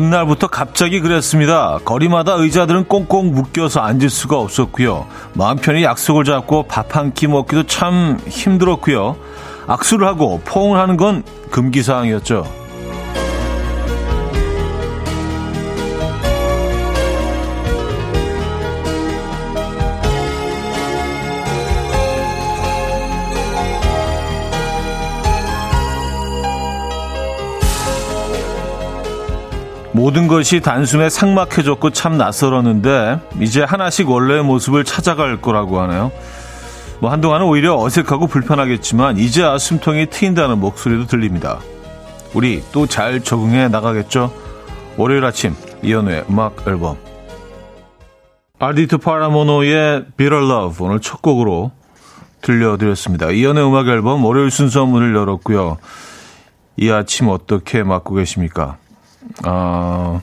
어느 날부터 갑자기 그랬습니다. 거리마다 의자들은 꽁꽁 묶여서 앉을 수가 없었고요. 마음 편히 약속을 잡고 밥 한 끼 먹기도 참 힘들었고요. 악수를 하고 포옹을 하는 건 금기사항이었죠. 모든 것이 단숨에 상막해졌고 참 낯설었는데 이제 하나씩 원래의 모습을 찾아갈 거라고 하네요. 뭐 한동안은 오히려 어색하고 불편하겠지만 이제야 숨통이 트인다는 목소리도 들립니다. 우리 또 잘 적응해 나가겠죠? 월요일 아침 이연우의 음악 앨범 아디트 파라모노의 Bitter Love 오늘 첫 곡으로 들려드렸습니다. 이연우의 음악 앨범 월요일 순서 문을 열었고요. 이 아침 어떻게 맞고 계십니까? 아,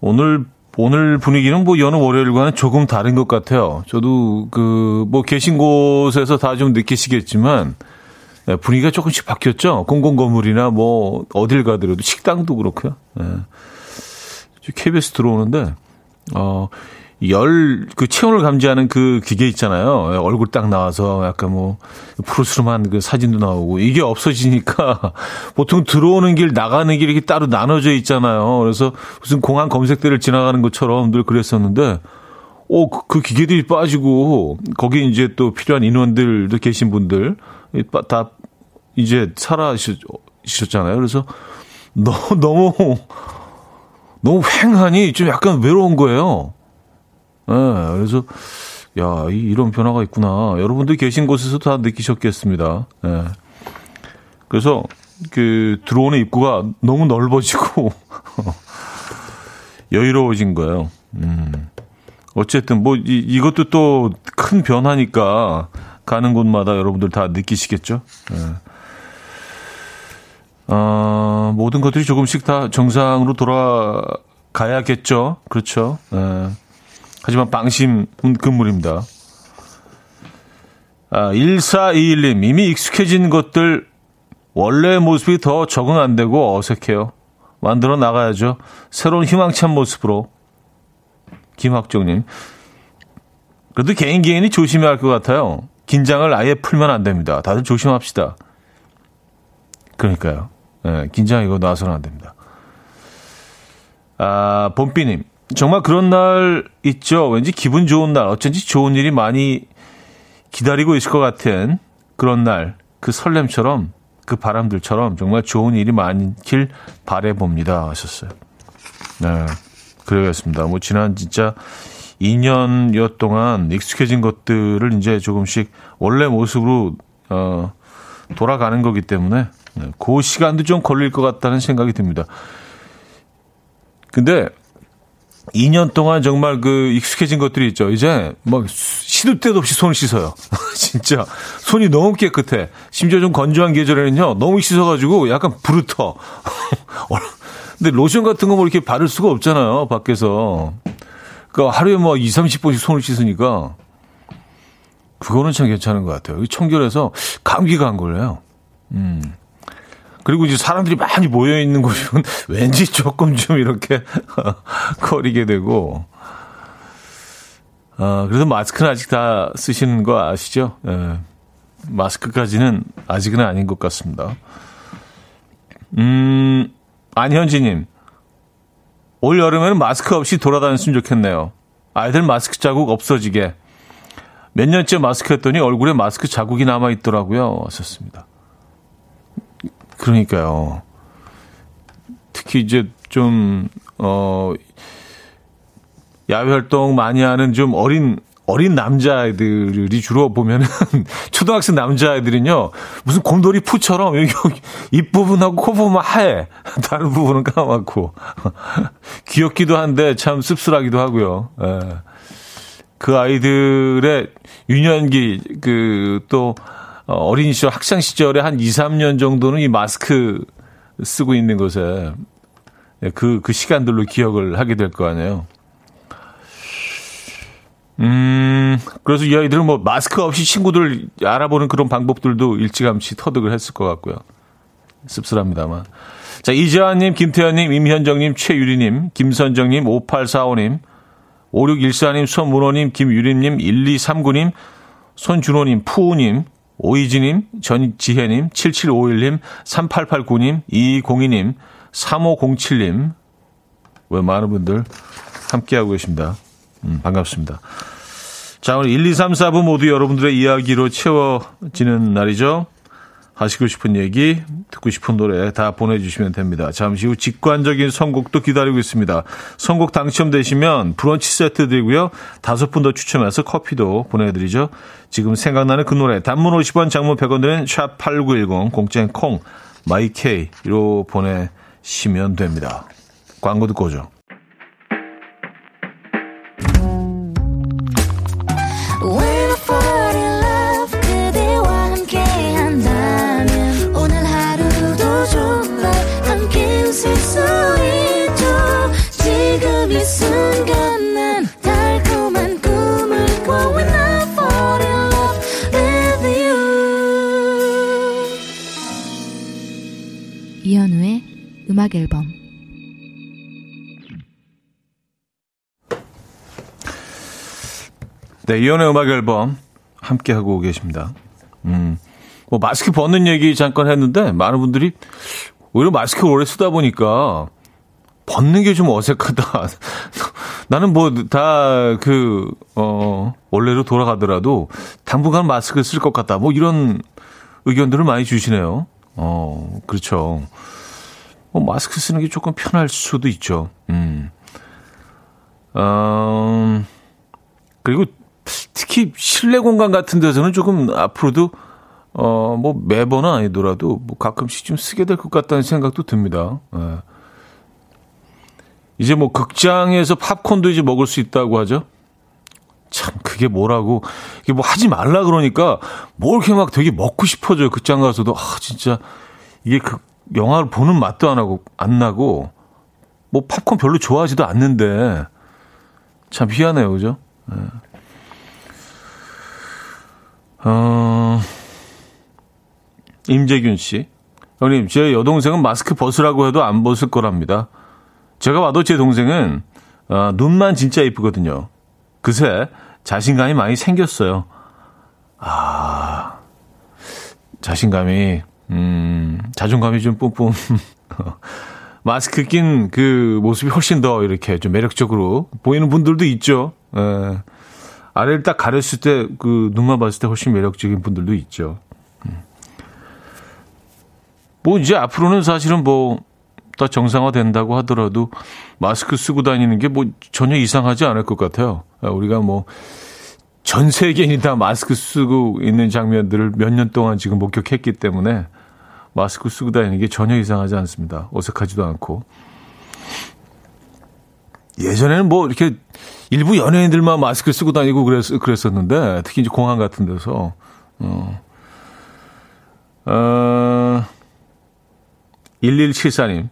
오늘, 오늘 분위기는 뭐 여느 월요일과는 조금 다른 것 같아요. 저도 그, 뭐 계신 곳에서 다 좀 느끼시겠지만, 네, 분위기가 조금씩 바뀌었죠. 공공 건물이나 뭐, 어딜 가더라도 식당도 그렇고요. 네. KBS 들어오는데, 어, 열, 그 체온을 감지하는 그 기계 있잖아요. 얼굴 딱 나와서 약간 뭐, 푸르스름한 그 사진도 나오고, 이게 없어지니까 보통 들어오는 길, 나가는 길이 이렇게 따로 나눠져 있잖아요. 그래서 무슨 공항 검색대를 지나가는 것처럼 늘 그랬었는데, 오, 그, 그 기계들이 빠지고, 거기 이제 또 필요한 인원들도 계신 분들, 다 이제 사라지셨잖아요. 그래서 너, 너무, 너무 횡하니 좀 약간 외로운 거예요. 예, 네, 그래서, 야, 이런 변화가 있구나. 여러분들 계신 곳에서 다 느끼셨겠습니다. 예. 네. 그래서, 그, 들어오는 입구가 너무 넓어지고, 여유로워진 거예요. 음. 어쨌든, 뭐, 이, 이것도 또 큰 변화니까, 가는 곳마다 여러분들 다 느끼시겠죠? 예. 어, 모든 것들이 조금씩 다 정상으로 돌아가야겠죠? 그렇죠? 예. 하지만 방심 금물입니다. 아, 1421님, 이미 익숙해진 것들 원래의 모습이 더 적응 안 되고 어색해요. 만들어 나가야죠. 새로운 희망찬 모습으로. 김학정님. 그래도 개인 개인이 조심해야 할 것 같아요. 긴장을 아예 풀면 안 됩니다. 다들 조심합시다. 그러니까요. 네, 긴장 이거 놔서는 안 됩니다. 아, 봄비님. 정말 그런 날 있죠. 왠지 기분 좋은 날, 어쩐지 좋은 일이 많이 기다리고 있을 것 같은 그런 날, 그 설렘처럼, 그 바람들처럼 정말 좋은 일이 많길 바래봅니다. 하셨어요. 네. 그러겠습니다. 뭐, 지난 진짜 2년여 동안 익숙해진 것들을 이제 조금씩 원래 모습으로, 어, 돌아가는 거기 때문에, 네, 그 시간도 좀 걸릴 것 같다는 생각이 듭니다. 근데, 2년 동안 정말 그 익숙해진 것들이 있죠. 이제 막 시도 때도 없이 손을 씻어요. 진짜 손이 너무 깨끗해. 심지어 좀 건조한 계절에는요. 너무 씻어가지고 약간 부르터. 근데 로션 같은 거 뭐 이렇게 바를 수가 없잖아요. 밖에서. 그러니까 하루에 뭐 2, 30분씩 손을 씻으니까 그거는 참 괜찮은 것 같아요. 청결해서 감기가 안 걸려요. 음. 그리고 이제 사람들이 많이 모여 있는 곳이면 왠지 조금 좀 이렇게 거리게 되고. 아, 그래서 마스크는 아직 다 쓰시는 거 아시죠? 예. 마스크까지는 아직은 아닌 것 같습니다. 음, 안현지님. 올 여름에는 마스크 없이 돌아다녔으면 좋겠네요. 아이들 마스크 자국 없어지게. 몇 년째 마스크 했더니 얼굴에 마스크 자국이 남아있더라고요. 하셨습니다. 그러니까요. 특히 이제 좀, 어, 야외 활동 많이 하는 좀 어린, 어린 남자아이들이 주로 보면은, 초등학생 남자아이들은요, 무슨 곰돌이 푸처럼 여기, 입 부분하고 코 부분만 하얘. 다른 부분은 까맣고. 귀엽기도 한데 참 씁쓸하기도 하고요. 예. 그 아이들의 유년기, 그, 또, 어, 어린 시절, 학창 시절에 한 2, 3년 정도는 이 마스크 쓰고 있는 것에 예, 그, 그 시간들로 기억을 하게 될 거 아니에요. 음, 그래서 이 아이들은 뭐 마스크 없이 친구들 알아보는 그런 방법들도 일찌감치 터득을 했을 것 같고요. 씁쓸합니다만. 자, 이재환님, 김태현님, 임현정님, 최유리님, 김선정님, 5845님, 5614님, 손문호님, 김유림님, 1239님, 손준호님, 푸우님, 오이지님, 전지혜님, 7751님, 3889님, 2202님, 3507님, 왜 많은 분들 함께하고 계십니다. 음, 반갑습니다. 자, 오늘 1, 2, 3, 4부 모두 여러분들의 이야기로 채워지는 날이죠. 하시고 싶은 얘기, 듣고 싶은 노래 다 보내주시면 됩니다. 잠시 후 직관적인 선곡도 기다리고 있습니다. 선곡 당첨되시면 브런치 세트 드리고요. 다섯 분 더 추첨해서 커피도 보내드리죠. 지금 생각나는 그 노래, 단문 50원, 장문 100원 드는 샵8910, 공짜인 콩, 마이케이로 보내시면 됩니다. 광고 듣고 오죠. 음악 앨범 네, 이연의 음악 앨범 함께 하고 계십니다. 음. 뭐 마스크 벗는 얘기 잠깐 했는데 많은 분들이 오히려 마스크 오래 쓰다 보니까 벗는 게 좀 어색하다. 나는 뭐 다 그, 어, 원래로 돌아가더라도 당분간 마스크 쓸 것 같다. 뭐 이런 의견들을 많이 주시네요. 어, 그렇죠. 뭐 마스크 쓰는 게 조금 편할 수도 있죠. 음. 어, 그리고 특히 실내 공간 같은 데서는 조금 앞으로도 어, 뭐 매번은 아니더라도 뭐 가끔씩 좀 쓰게 될 것 같다는 생각도 듭니다. 예. 이제 뭐 극장에서 팝콘도 이제 먹을 수 있다고 하죠. 참 그게 뭐라고 이게 뭐 하지 말라 그러니까 뭐 이렇게 막 되게 먹고 싶어져요. 극장 가서도 아 진짜 이게 그 영화를 보는 맛도 안 하고 안 나고 뭐 팝콘 별로 좋아하지도 않는데 참 희한해요, 그죠? 네. 어, 임재균 씨. 형님, 제 여동생은 마스크 벗으라고 해도 안 벗을 거랍니다. 제가 봐도 제 동생은 어, 눈만 진짜 이쁘거든요. 그새 자신감이 많이 생겼어요. 아, 자신감이 음, 자존감이 좀 뿜뿜. 마스크 낀 그 모습이 훨씬 더 이렇게 좀 매력적으로 보이는 분들도 있죠. 예. 아래를 딱 가렸을 때 그 눈만 봤을 때 훨씬 매력적인 분들도 있죠. 음. 뭐 이제 앞으로는 사실은 뭐더 정상화 된다고 하더라도 마스크 쓰고 다니는 게 뭐 전혀 이상하지 않을 것 같아요. 우리가 뭐 전 세계인이 다 마스크 쓰고 있는 장면들을 몇 년 동안 지금 목격했기 때문에 마스크 쓰고 다니는 게 전혀 이상하지 않습니다. 어색하지도 않고. 예전에는 뭐 이렇게 일부 연예인들만 마스크 쓰고 다니고 그랬, 그랬었는데 특히 이제 공항 같은 데서 어, 어 1174님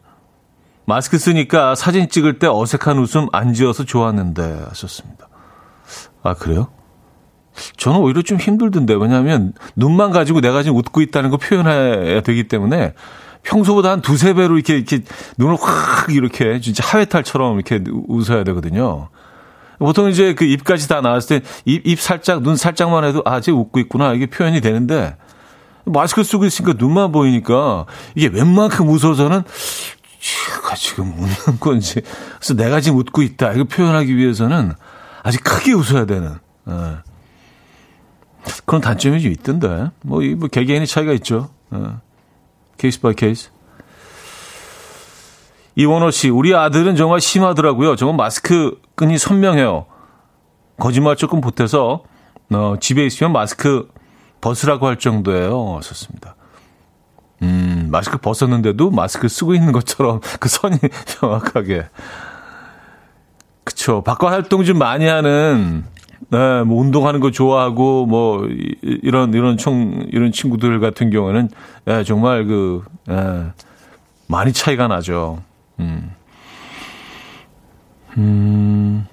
마스크 쓰니까 사진 찍을 때 어색한 웃음 안 지어서 좋았는데 하셨습니다. 아 그래요? 저는 오히려 좀 힘들던데 왜냐하면 눈만 가지고 내가 지금 웃고 있다는 거 표현해야 되기 때문에 평소보다 한 두세 배로 이렇게 이렇게 눈을 확 이렇게 진짜 하회탈처럼 이렇게 웃어야 되거든요. 보통 이제 그 입까지 다 나왔을 때 입, 입 살짝 눈 살짝만 해도 아, 쟤 웃고 있구나 이게 표현이 되는데 마스크 쓰고 있으니까 눈만 보이니까 이게 웬만큼 웃어서는 제가 지금 웃는 건지 그래서 내가 지금 웃고 있다 이거 표현하기 위해서는 아직 크게 웃어야 되는. 예. 그런 단점이 좀 있던데. 뭐, 이, 뭐, 개개인의 차이가 있죠. 어. case by case. 이원호 씨, 우리 아들은 정말 심하더라고요. 정말 마스크 끈이 선명해요. 거짓말 조금 보태서, 어, 집에 있으면 마스크 벗으라고 할 정도예요. 썼습니다. 음, 마스크 벗었는데도 마스크 쓰고 있는 것처럼 그 선이 정확하게. 그쵸. 밖과 활동 좀 많이 하는 네, 뭐 운동하는 거 좋아하고 뭐 이런 이런 총 이런 친구들 같은 경우는 예, 정말 그 예, 많이 차이가 나죠. 음. 음.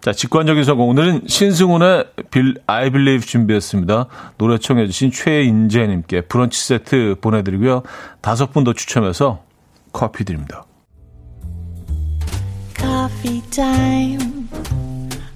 자, 직관적인 성공. 오늘은 신승훈의 빌, I Believe 준비했습니다. 노래 청해주신 최인재님께 브런치 세트 보내드리고요. 다섯 분 더 추첨해서 커피 드립니다. Coffee time.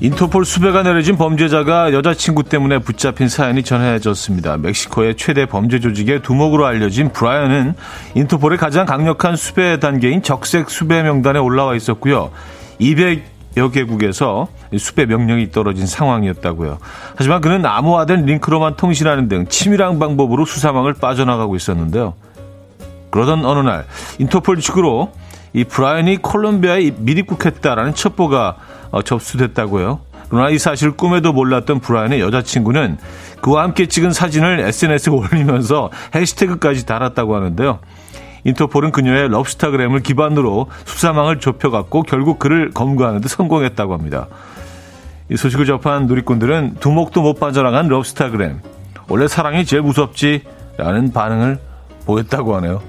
인터폴 수배가 내려진 범죄자가 여자친구 때문에 붙잡힌 사연이 전해졌습니다. 멕시코의 최대 범죄 조직의 두목으로 알려진 브라이언은 인터폴의 가장 강력한 수배 단계인 적색 수배 명단에 올라와 있었고요. 200여 개국에서 수배 명령이 떨어진 상황이었다고요. 하지만 그는 암호화된 링크로만 통신하는 등 치밀한 방법으로 수사망을 빠져나가고 있었는데요. 그러던 어느 날 인터폴 측으로 이 브라이언이 콜롬비아에 미입국했다라는 첩보가 어, 접수됐다고요. 그러나 이 사실을 꿈에도 몰랐던 브라이언의 여자친구는 그와 함께 찍은 사진을 SNS에 올리면서 해시태그까지 달았다고 하는데요. 인터폴은 그녀의 럽스타그램을 기반으로 수사망을 좁혀갔고 결국 그를 검거하는 데 성공했다고 합니다. 이 소식을 접한 누리꾼들은 두목도 못 빠져나간 럽스타그램. 원래 사랑이 제일 무섭지? 라는 반응을 보였다고 하네요.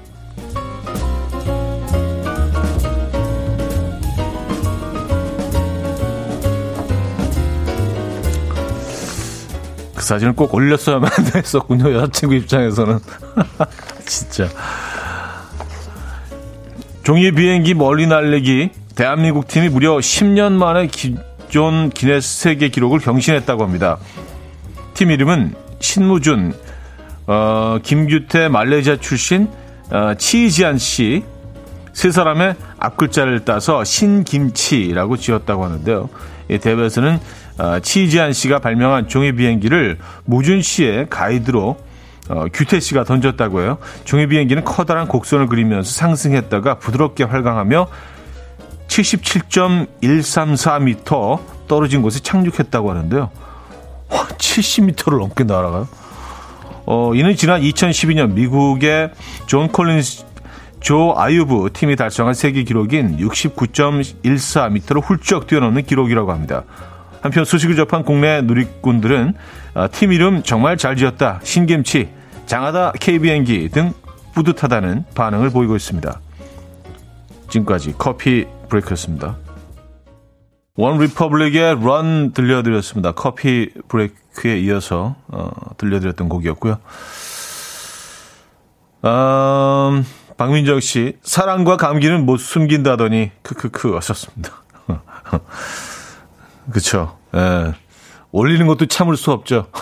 사진을 꼭 올렸어야만 했었군요. 여자친구 입장에서는. 진짜. 종이 비행기 멀리 날리기 대한민국 팀이 무려 10년 만에 기존 기네스 세계 기록을 경신했다고 합니다. 팀 이름은 신무준, 어, 김규태 말레이시아 출신 어, 치지안 씨 세 사람의 앞글자를 따서 신김치라고 지었다고 하는데요. 이 대회에서는 어, 치지안 씨가 발명한 종이 비행기를 무준 씨의 가이드로 어, 규태 씨가 던졌다고 해요. 종이 비행기는 커다란 곡선을 그리면서 상승했다가 부드럽게 활강하며 77.134m 떨어진 곳에 착륙했다고 하는데요. 와, 70m를 넘게 날아가요. 어, 이는 지난 2012년 미국의 존 콜린스 조 아유브 팀이 달성한 세계 기록인 69.14m를 훌쩍 뛰어넘는 기록이라고 합니다. 한편 소식을 접한 국내 누리꾼들은 아, 팀 이름 정말 잘 지었다, 신김치, 장하다 KBN기 등 뿌듯하다는 반응을 보이고 있습니다. 지금까지 커피 브레이크였습니다. OneRepublic의 Run 들려드렸습니다. 커피 브레이크에 이어서 어, 들려드렸던 곡이었고요. 음, 박민정 씨, 사랑과 감기는 못 숨긴다더니 크크크 하셨습니다. 그쵸. 예. 올리는 것도 참을 수 없죠.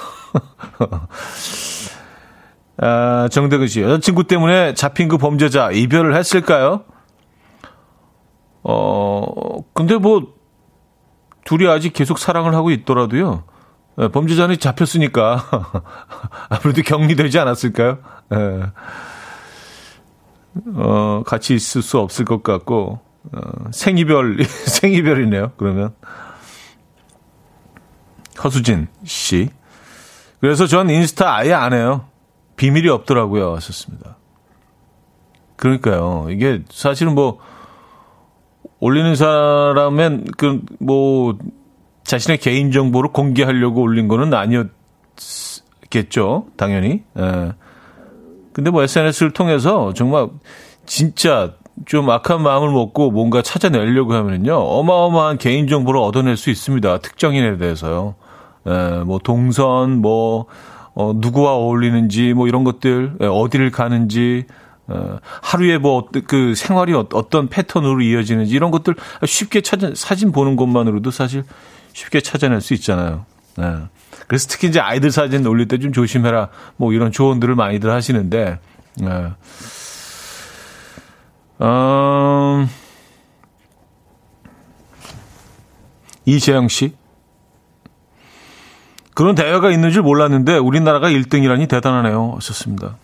아, 정대근 씨, 여자친구 때문에 잡힌 그 범죄자 이별을 했을까요? 어, 근데 뭐, 둘이 아직 계속 사랑을 하고 있더라도요. 예, 범죄자는 잡혔으니까 아무래도 격리되지 않았을까요? 예. 어, 같이 있을 수 없을 것 같고, 어, 생이별, 생이별이네요, 그러면. 허수진 씨. 그래서 전 인스타 아예 안 해요. 비밀이 없더라고요. 하셨습니다. 그러니까요. 이게 사실은 뭐, 올리는 사람은 그, 뭐, 자신의 개인정보를 공개하려고 올린 거는 아니었겠죠. 당연히. 예. 근데 뭐 SNS를 통해서 정말 진짜 좀 악한 마음을 먹고 뭔가 찾아내려고 하면요. 어마어마한 개인정보를 얻어낼 수 있습니다. 특정인에 대해서요. 에, 뭐 동선, 뭐 어, 누구와 어울리는지 뭐 이런 것들 에, 어디를 가는지 어, 하루에 뭐 그 생활이 어, 어떤 패턴으로 이어지는지 이런 것들 쉽게 찾아 사진 보는 것만으로도 사실 쉽게 찾아낼 수 있잖아요. 네. 그래서 특히 이제 아이들 사진 올릴 때 좀 조심해라 뭐 이런 조언들을 많이들 하시는데 네. 음, 이재영 씨 그런 대회가 있는 줄 몰랐는데 우리나라가 1등이라니 대단하네요. 하셨습니다.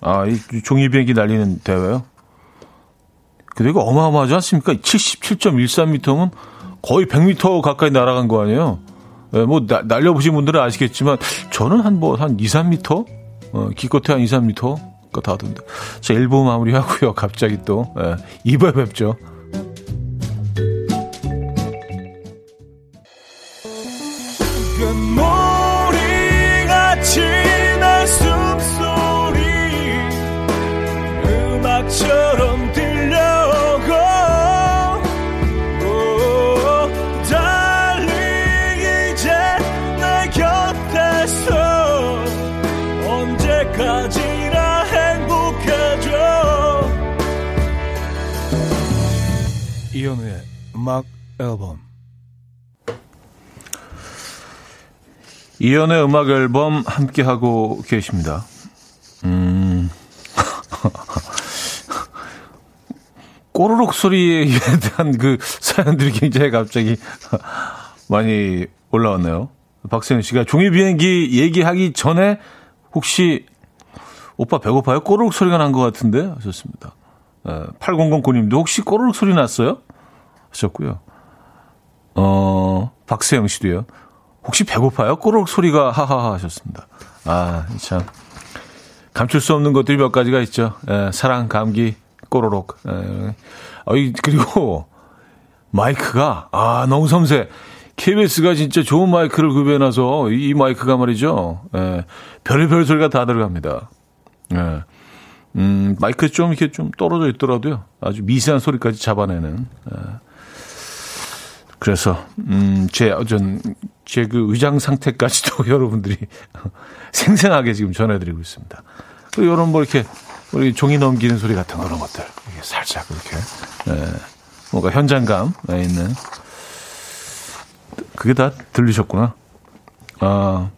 아, 이 종이 비행기 날리는 대회요? 근데 이거 어마어마하지 않습니까? 77.13m면 거의 100m 가까이 날아간 거 아니에요? 네, 뭐, 나, 날려보신 분들은 아시겠지만, 저는 한 뭐, 한 2, 3m? 어, 기껏해 한 2, 3m? 가 다던데. 자, 1부 마무리 하고요. 갑자기 또, 예, 2부에 뵙죠. 금모 음악 앨범 이연의 음악 앨범 함께 하고 계십니다. 음. 꼬르륵 소리에 대한 그 사연들이 굉장히 갑자기 많이 올라왔네요. 박세현 씨가 종이 비행기 얘기하기 전에 혹시 오빠 배고파요? 꼬르륵 소리가 난 것 같은데 하셨습니다. 8009님도 혹시 꼬르륵 소리 났어요? 하셨고요. 어, 박세영 씨도요. 혹시 배고파요? 꼬르륵 소리가 하하하 하셨습니다. 아, 참. 감출 수 없는 것들이 몇 가지가 있죠. 에, 사랑, 감기, 꼬르륵. 에, 어, 그리고 마이크가, 아, 너무 섬세. KBS가 진짜 좋은 마이크를 구비해놔서 이 마이크가 말이죠. 에, 별의별 소리가 다 들어갑니다. 에, 음, 마이크 좀 이렇게 좀 떨어져 있더라도요. 아주 미세한 소리까지 잡아내는. 에, 그래서 음, 제 어전 제 그 의장 상태까지도 여러분들이 생생하게 지금 전해드리고 있습니다. 그리고 이런 뭐 이렇게 우리 종이 넘기는 소리 같은 그런 것들 이게 살짝 이렇게 예, 뭔가 현장감 있는 그게 다 들리셨구나. 아,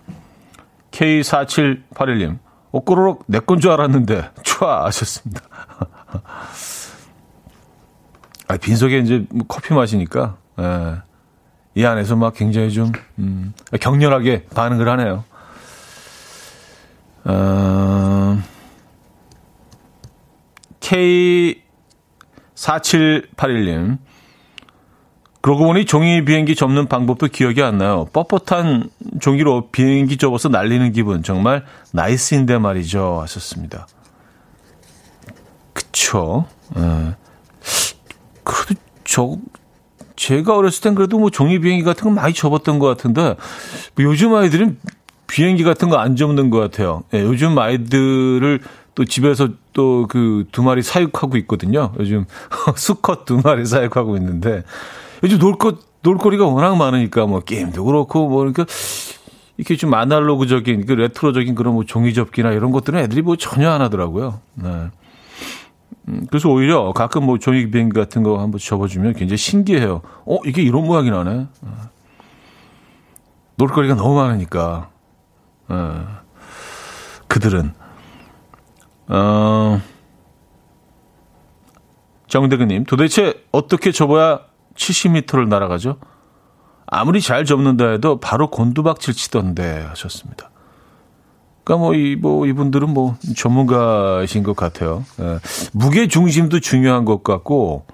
K4781님, 어, 꼬르륵 내건 줄 알았는데, 촤! 하셨습니다. 아, 빈속에 이제 뭐 커피 마시니까, 예, 이 안에서 막 굉장히 좀 음, 격렬하게 반응을 하네요. 어, K4781님. 그러고 보니 종이 비행기 접는 방법도 기억이 안 나요. 뻣뻣한 종이로 비행기 접어서 날리는 기분 정말 nice인데 말이죠. 하셨습니다. 그쵸. 예. 그래도 저 제가 어렸을 땐 그래도 뭐 종이 비행기 같은 거 많이 접었던 것 같은데 뭐 요즘 아이들은 비행기 같은 거 안 접는 것 같아요. 예, 요즘 아이들을 또 집에서 또 그 두 마리 사육하고 있거든요. 요즘 수컷 두 마리 사육하고 있는데 요즘 놀것 놀거리가 워낙 많으니까 뭐 게임도 그렇고 뭐 그러니까 이렇게 좀 아날로그적인 그 레트로적인 그런 뭐 종이 접기나 이런 것들은 애들이 뭐 전혀 안 하더라고요. 네. 음, 그래서 오히려 가끔 뭐 종이 비행기 같은 거 한번 접어주면 굉장히 신기해요. 어, 이게 이런 모양이 나네. 어. 놀거리가 너무 많으니까. 어, 그들은. 어, 정대근님, 도대체 어떻게 접어야 70m를 날아가죠? 아무리 잘 접는다 해도 바로 곤두박질 치던데 하셨습니다. 그러니까 뭐, 이, 뭐, 이분들은 뭐, 전문가이신 것 같아요. 예. 무게 중심도 중요한 것 같고,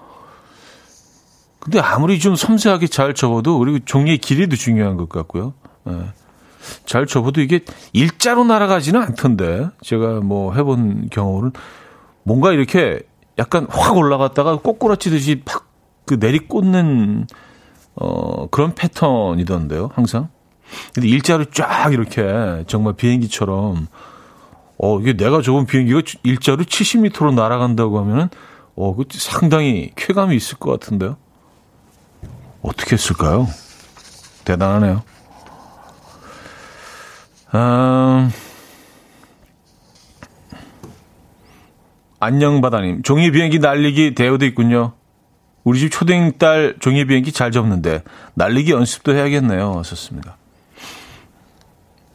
근데 아무리 좀 섬세하게 잘 접어도, 그리고 종이의 길이도 중요한 것 같고요. 예. 잘 접어도 이게 일자로 날아가지는 않던데, 제가 뭐 해본 경우는 뭔가 이렇게 약간 확 올라갔다가 꼬꾸라치듯이 팍 그 내리꽂는, 어, 그런 패턴이던데요, 항상. 근데 일자로 쫙 이렇게 정말 비행기처럼 어 이게 내가 저은 비행기가 일자로 70m로 날아간다고 하면은 어그 상당히 쾌감이 있을 것 같은데요. 어떻게 했을까요? 대단하네요. 음, 안녕 바다님, 종이 비행기 날리기 대회도 있군요. 우리 집 초딩 딸 종이 비행기 잘 접는데 날리기 연습도 해야겠네요. 하셨습니다.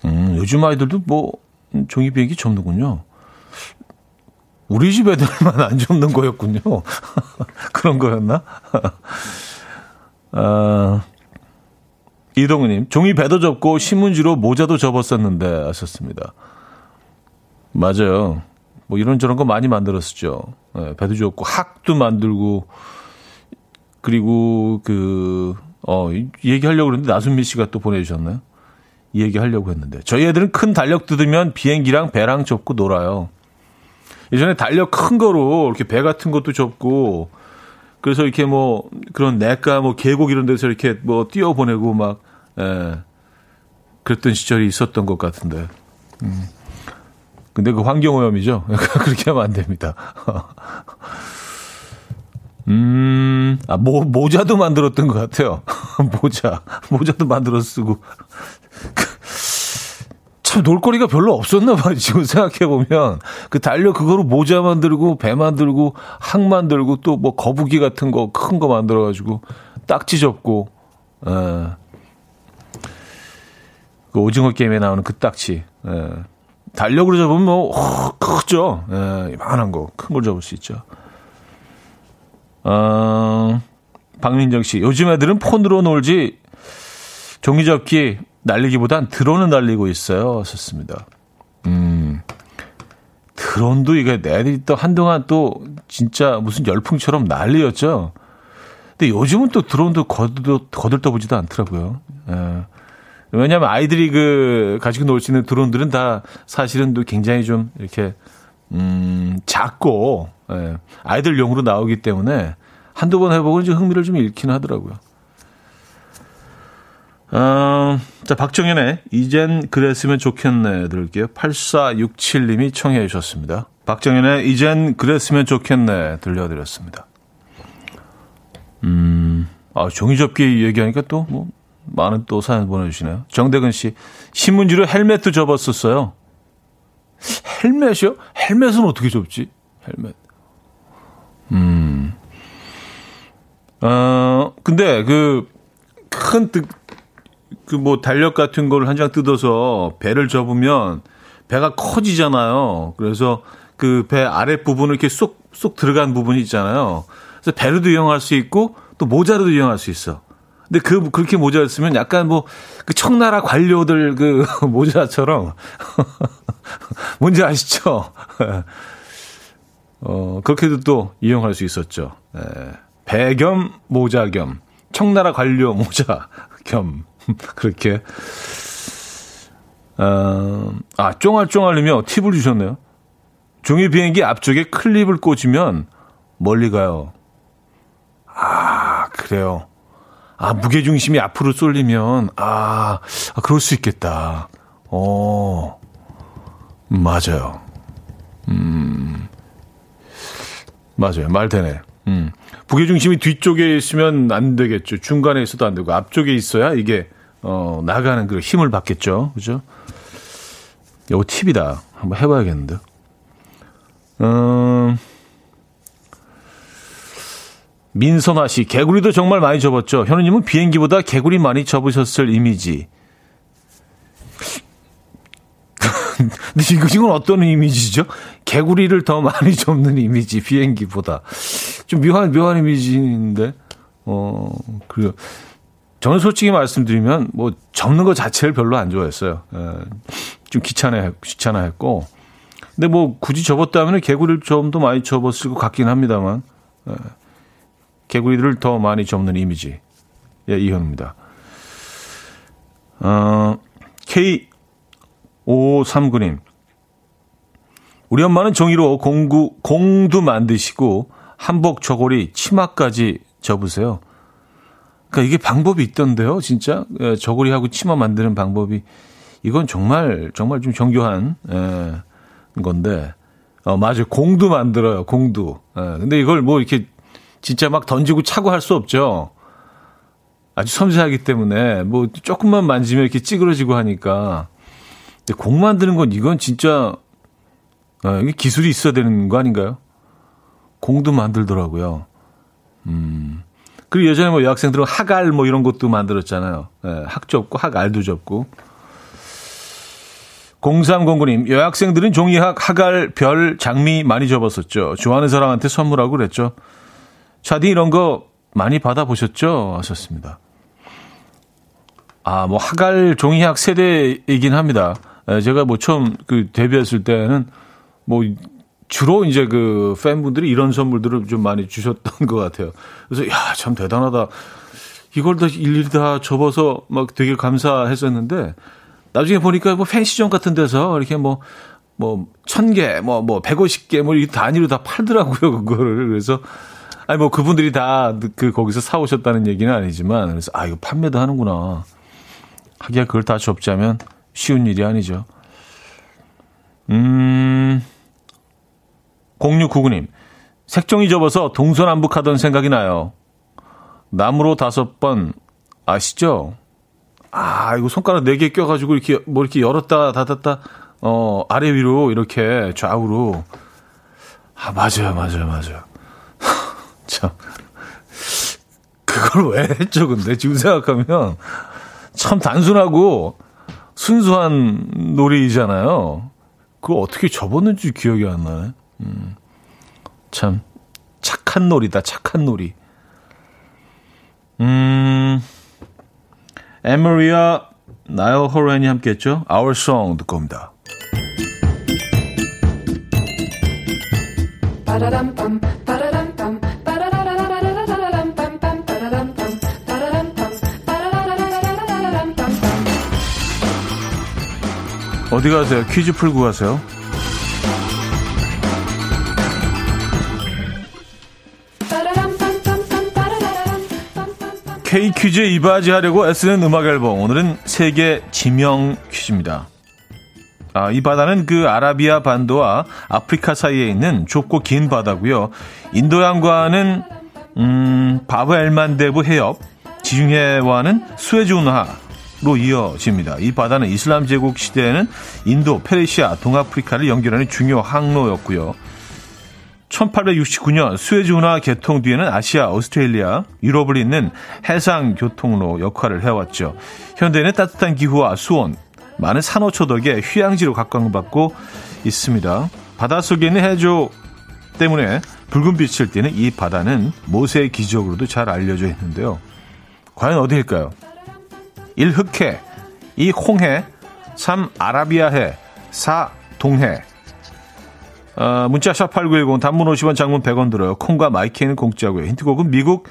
음, 요즘 아이들도 뭐 종이 비행기 접는군요. 우리 집 애들만 안 접는 거였군요. 그런 거였나? 아, 이동우님, 종이 배도 접고 신문지로 모자도 접었었는데 하셨습니다. 맞아요. 뭐 이런저런 거 많이 만들었었죠. 네, 배도 접고 학도 만들고 그리고 그 어, 얘기하려고 그랬는데 나순미 씨가 또 보내주셨나요? 이 얘기 하려고 했는데. 저희 애들은 큰 달력 뜯으면 비행기랑 배랑 접고 놀아요. 예전에 달력 큰 거로 이렇게 배 같은 것도 접고 그래서 이렇게 뭐 그런 내과 뭐 계곡 이런 데서 이렇게 뭐 뛰어 보내고 막 예. 그랬던 시절이 있었던 것 같은데. 음. 근데 그 환경오염이죠. 그렇게 하면 안 됩니다. 음, 아, 모, 모자도 만들었던 것 같아요. 모자. 모자도 만들어 쓰고. 참 놀거리가 별로 없었나 봐요. 지금 생각해 보면. 그 달려 그거로 모자 만들고, 배 만들고, 항 만들고, 또 뭐 거북이 같은 거, 큰 거 만들어 가지고, 딱지 접고, 에. 예. 그 오징어 게임에 나오는 그 딱지. 에. 예. 달력으로 잡으면 뭐, 어, 크죠. 에, 이만한 거. 큰 걸 잡을 수 있죠. 어, 박민정 씨, 요즘 애들은 폰으로 놀지 종이접기 날리기보단 드론을 날리고 있어요. 썼습니다. 음, 드론도 이게 애들이 또 한동안 또 진짜 무슨 열풍처럼 난리였죠. 근데 요즘은 또 드론도 거들, 거들떠보지도 않더라고요. 예. 왜냐하면 아이들이 그 가지고 놀 수 있는 드론들은 다 사실은 또 굉장히 좀 이렇게 음, 작고 예, 아이들용으로 나오기 때문에 한두 번 해보고 이제 흥미를 좀 잃긴 하더라고요. 어, 자, 박정현의 이젠 그랬으면 좋겠네 들을게요. 8467님이 청해 주셨습니다. 박정현의 이젠 그랬으면 좋겠네 들려드렸습니다. 음, 아, 종이접기 얘기하니까 또 뭐, 많은 또 사연 보내주시네요. 정대근 씨, 신문지로 헬멧도 접었었어요. 헬멧이요? 헬멧은 어떻게 접지? 헬멧. 음. 어, 근데 그, 큰, 그 뭐 달력 같은 걸 한 장 뜯어서 배를 접으면 배가 커지잖아요. 그래서 그 배 아랫부분을 이렇게 쏙, 쏙 들어간 부분이 있잖아요. 그래서 배로도 이용할 수 있고 또 모자로도 이용할 수 있어. 근데 그, 그렇게 모자를 쓰면 약간 뭐, 그 청나라 관료들 그 모자처럼. 뭔지 아시죠? 어, 그렇게도 또 이용할 수 있었죠. 예. 배겸 모자 겸 청나라 관료 모자 겸 그렇게 어, 아 쫑알쫑알님이 팁을 주셨네요. 종이 비행기 앞쪽에 클립을 꽂으면 멀리 가요. 아 그래요. 아 무게 중심이 앞으로 쏠리면 아, 아 그럴 수 있겠다. 어 맞아요. 음 맞아요 말 되네. 음. 무게중심이 뒤쪽에 있으면 안 되겠죠. 중간에 있어도 안 되고 앞쪽에 있어야 이게 어, 나가는 그 힘을 받겠죠. 그죠? 이거 팁이다. 한번 해봐야겠는데. 음, 민선아 씨, 개구리도 정말 많이 접었죠. 현우님은 비행기보다 개구리 많이 접으셨을 이미지. 근데 이거, 이건 어떤 이미지죠? 개구리를 더 많이 접는 이미지, 비행기보다. 좀 묘한, 묘한 이미지인데, 어, 그래요. 저는 솔직히 말씀드리면, 뭐, 접는 것 자체를 별로 안 좋아했어요. 에, 예, 좀 귀찮아, 귀찮아 했고. 근데 뭐, 굳이 접었다면 개구리를 좀 더 많이 접었을 것 같긴 합니다만, 에, 예, 개구리를 더 많이 접는 이미지. 예, 이현입니다. 어, K 5539님. 우리 엄마는 종이로 공구, 공도 만드시고 한복 저고리 치마까지 접으세요. 그러니까 이게 방법이 있던데요, 진짜. 예, 저고리하고 치마 만드는 방법이. 이건 정말, 정말 좀 정교한, 예, 건데. 어, 맞아요. 공도 만들어요, 공도. 예, 근데 이걸 뭐 이렇게 진짜 막 던지고 차고 할 수 없죠. 아주 섬세하기 때문에 뭐 조금만 만지면 이렇게 찌그러지고 하니까 근데 공 만드는 건 이건 진짜 아, 이게 기술이 있어야 되는 거 아닌가요? 공도 만들더라고요. 음. 그리고 예전에 뭐 여학생들은 학알 뭐 이런 것도 만들었잖아요. 네, 학 접고 학알도 접고. 0309님, 여학생들은 종이학, 학알, 별, 장미 많이 접었었죠. 좋아하는 사람한테 선물하고 그랬죠. 차디 이런 거 많이 받아보셨죠? 하셨습니다. 아, 뭐, 학알, 종이학 세대이긴 합니다. 예, 제가 뭐 처음 그 데뷔했을 때는 뭐 주로 이제 그 팬분들이 이런 선물들을 좀 많이 주셨던 것 같아요. 그래서 야, 참 대단하다. 이걸 다 일일이 다 접어서 막 되게 감사했었는데 나중에 보니까 뭐 팬시점 같은 데서 이렇게 뭐 뭐, 천 개, 뭐, 뭐, 백오십 개, 뭐, 이 단위로 다 팔더라고요, 그거를. 그래서, 아니, 뭐, 그분들이 다 그, 거기서 사 오셨다는 얘기는 아니지만, 그래서, 아, 이거 판매도 하는구나. 하기야 그걸 다 접자면 쉬운 일이 아니죠. 음, 0699님, 색종이 접어서 동서남북하던 생각이 나요. 나무로 다섯 번, 아시죠? 아, 이거 손가락 네 개 껴가지고 이렇게, 뭐 이렇게 열었다, 닫았다, 어, 아래 위로 이렇게 좌우로. 아, 맞아요, 맞아요, 맞아요. 참. 그걸 왜 했죠, 근데? 지금 생각하면 참 단순하고 순수한 놀이잖아요. 그걸 어떻게 접었는지 기억이 안 나네. 음, 참, 착한 놀이다, 착한 놀이. 음, 에머리아 나요 호렌이 함께 했죠. Our Song 듣고 옵니다. 어디 가세요? 퀴즈 풀고 가세요. K 퀴즈에 이바지 하려고 애쓰는 음악 앨범. 오늘은 세계 지명 퀴즈입니다. 아, 이 바다는 그 아라비아 반도와 아프리카 사이에 있는 좁고 긴 바다고요. 인도양과는 음, 바브 엘만데브 해협, 지중해와는 스웨즈 운하 로 이어집니다. 이 바다는 이슬람 제국 시대에는 인도, 페르시아, 동아프리카를 연결하는 중요 항로였고요. 1869년 스웨즈 운하 개통 뒤에는 아시아, 오스트레일리아, 유럽을 잇는 해상 교통로 역할을 해왔죠. 현대에는 따뜻한 기후와 수온, 많은 산호초 덕에 휴양지로 각광받고 있습니다. 바닷속에 있는 해조 때문에 붉은 빛을 띠는 이 바다는 모세의 기적으로도 잘 알려져 있는데요. 과연 어디일까요? 1. 흑해 2. 홍해 3. 아라비아해 4. 동해 어, 문자 샵8910 단문 50원 장문 100원 들어요. 콩과 마이키는 공짜고요. 힌트곡은 미국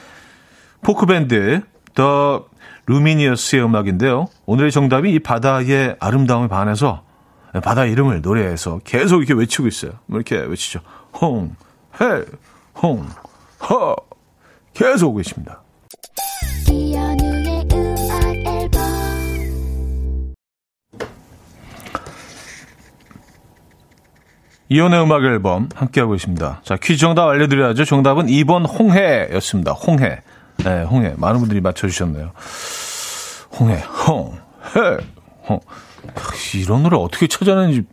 포크밴드 The Lumineers의 음악인데요. 오늘의 정답이 이 바다의 아름다움에 반해서 바다 이름을 노래해서 계속 이렇게 외치고 있어요. 뭐 이렇게 외치죠. 홍, 해, 홍, 허. 계속 오고 있습니다. 이혼의 음악 앨범 함께하고 있습니다. 자, 퀴즈 정답 알려드려야죠. 정답은 2번 홍해였습니다. 홍해. 네, 홍해. 많은 분들이 맞춰주셨네요. 홍해, 홍, 해, 홍. 이런 노래 어떻게 찾아내는지,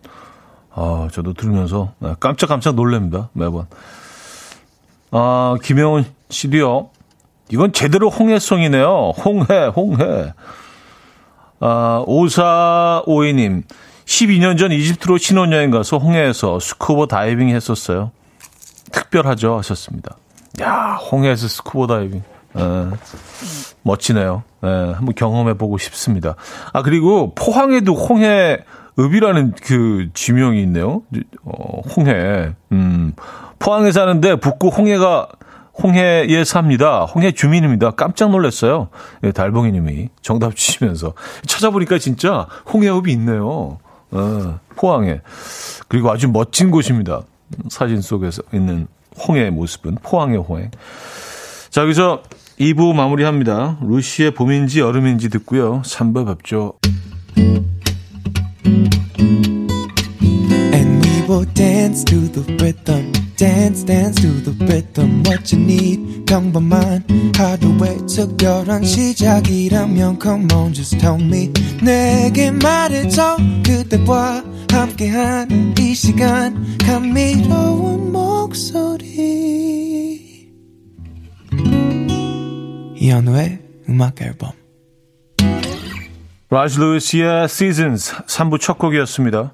아, 저도 들으면서 네, 깜짝깜짝 놀랍니다. 매번. 아, 김영훈 씨도요. 이건 제대로 홍해송이네요. 홍해, 홍해. 아, 5452님. 12년 전 이집트로 신혼여행 가서 홍해에서 스쿠버 다이빙 했었어요. 특별하죠 하셨습니다. 야 홍해에서 스쿠버 다이빙. 에, 멋지네요. 에, 한번 경험해 보고 싶습니다. 아 그리고 포항에도 홍해 읍이라는 그 지명이 있네요. 어, 홍해. 음, 포항에 사는데 북구 홍해가 홍해에 삽니다. 홍해 주민입니다. 깜짝 놀랐어요. 예, 달봉이님이 정답 주시면서 찾아보니까 진짜 홍해읍이 있네요. 어, 포항에. 그리고 아주 멋진 곳입니다. 사진 속에서 있는 홍해의 모습은 포항의 홍해. 자, 여기서 2부 마무리합니다. 루시의 봄인지 여름인지 듣고요. 3부 뵙죠. And we will dance to the rhythm. Dance dance to the rhythm what you need. 평범한 하루의 특별한 시작이라면 come on just tell me. 내게 말해줘 그대와 함께한 이 시간. 감미로운 목소리. 이현우의 음악 앨범. 라즈 루이스의 Seasons 3부 첫 곡이었습니다.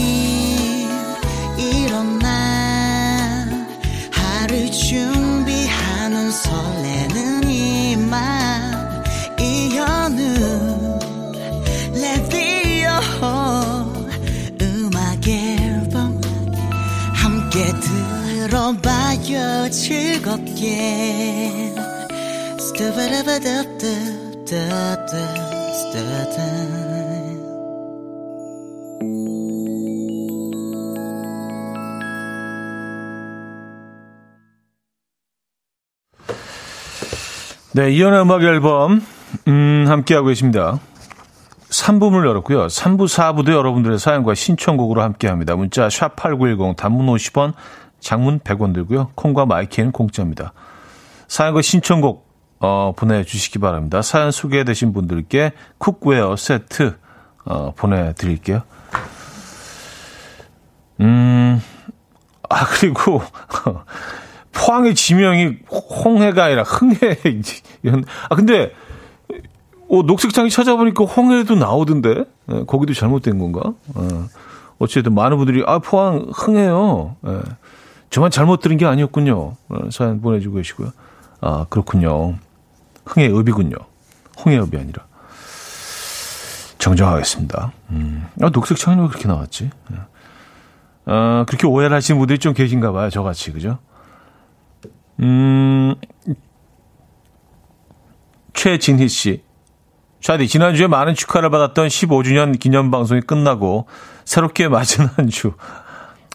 들어봐요 즐겁게 네, 이연의 음악 앨범 음, 함께하고 계십니다. 3부문을 열었고요. 3부, 4부도 여러분들의 사연과 신청곡으로 함께합니다. 문자 샵8910 단문 50원, 장문 100원 들고요. 콩과 마이키는 공짜입니다. 사연과 신청곡 어, 보내주시기 바랍니다. 사연 소개되신 분들께 쿡웨어 세트 어, 보내드릴게요. 음, 아, 그리고 포항의 지명이 홍해가 아니라 흥해. 아, 근데, 어, 녹색창이 찾아보니까 홍해도 나오던데? 예, 거기도 잘못된 건가? 어, 어쨌든 많은 분들이, 아, 포항 흥해요. 예, 저만 잘못 들은 게 아니었군요. 어, 사연 보내주고 계시고요. 아, 그렇군요. 흥해읍이군요. 홍해읍이 아니라. 정정하겠습니다. 음. 아, 녹색 창이 왜 그렇게 나왔지? 아, 그렇게 오해를 하시는 분들이 좀 계신가 봐요. 저같이, 그죠? 음, 최진희 씨. 샤디, 지난주에 많은 축하를 받았던 15주년 기념 방송이 끝나고 새롭게 맞은 한 주.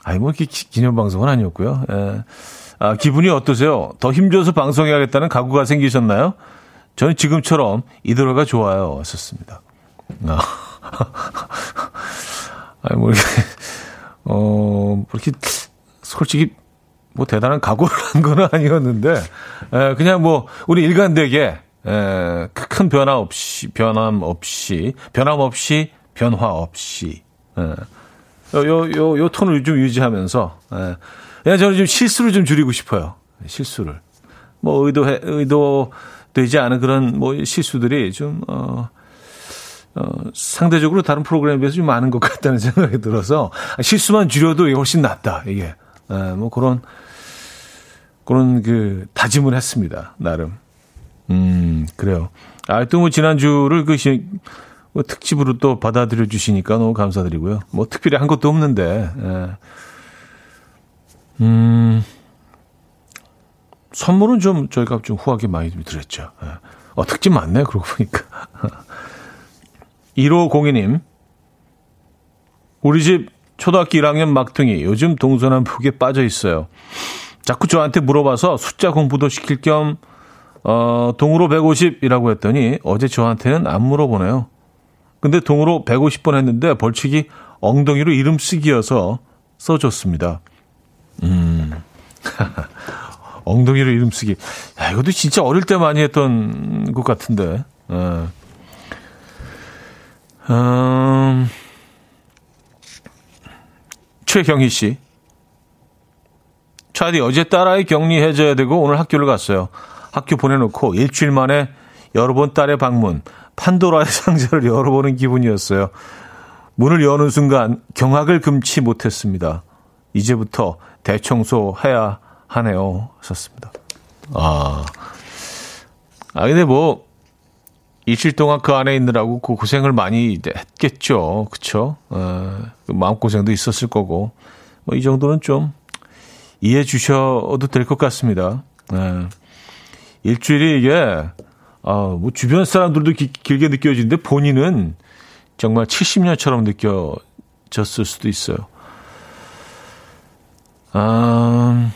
아니, 뭐, 이렇게 기념 방송은 아니었고요. 예. 아, 기분이 어떠세요? 더 힘줘서 방송해야겠다는 각오가 생기셨나요? 저는 지금처럼 이대로가 좋아요. 썼습니다. 아. 아니, 뭐, 이렇게, 어, 이렇게, 솔직히, 뭐, 대단한 각오를 한 건 아니었는데, 에, 그냥 뭐, 우리 일관되게, 에, 큰 변화 없이, 변함 없이, 변함 없이, 변화 없이, 에, 요, 요, 요, 요 톤을 좀 유지하면서, 에, 그냥 저는 좀 실수를 좀 줄이고 싶어요. 실수를. 뭐, 의도해, 의도, 되지 않은 그런 뭐 실수들이 좀, 어, 어, 상대적으로 다른 프로그램에 비해서 좀 많은 것 같다는 생각이 들어서 실수만 줄여도 훨씬 낫다, 이게. 에, 뭐 그런, 그런 그 다짐을 했습니다, 나름. 음, 그래요. 아, 또 뭐 지난주를 그, 뭐 특집으로 또 받아들여 주시니까 너무 감사드리고요. 뭐 특별히 한 것도 없는데, 에. 음, 선물은 좀 저희가 좀 후하게 많이 드렸죠. 예. 어, 특집 많네, 그러고 보니까. 1502님, 우리 집 초등학교 1학년 막둥이 요즘 동서남북에 빠져 있어요. 자꾸 저한테 물어봐서 숫자 공부도 시킬 겸, 어, 동으로 150이라고 했더니 어제 저한테는 안 물어보네요. 근데 동으로 150번 했는데 벌칙이 엉덩이로 이름 쓰기여서 써줬습니다. 음. 엉덩이로 이름 쓰기. 야, 이것도 진짜 어릴 때 많이 했던 것 같은데. 어. 음, 최경희 씨. 차디 어제 딸아이 격리해줘야 되고 오늘 학교를 갔어요. 학교 보내놓고 일주일 만에 여러 번 딸의 방문, 판도라의 상자를 열어보는 기분이었어요. 문을 여는 순간 경악을 금치 못했습니다. 이제부터 대청소 해야 하네요. 하셨습니다. 아. 아, 근데 뭐, 이틀 동안 그 안에 있느라고 그 고생을 많이 했겠죠. 그쵸? 어, 그 마음고생도 있었을 거고. 뭐, 이 정도는 좀 이해해 주셔도 될 것 같습니다. 네. 일주일이 이게, 아, 뭐, 주변 사람들도 기, 길게 느껴지는데 본인은 정말 70년처럼 느껴졌을 수도 있어요. 아,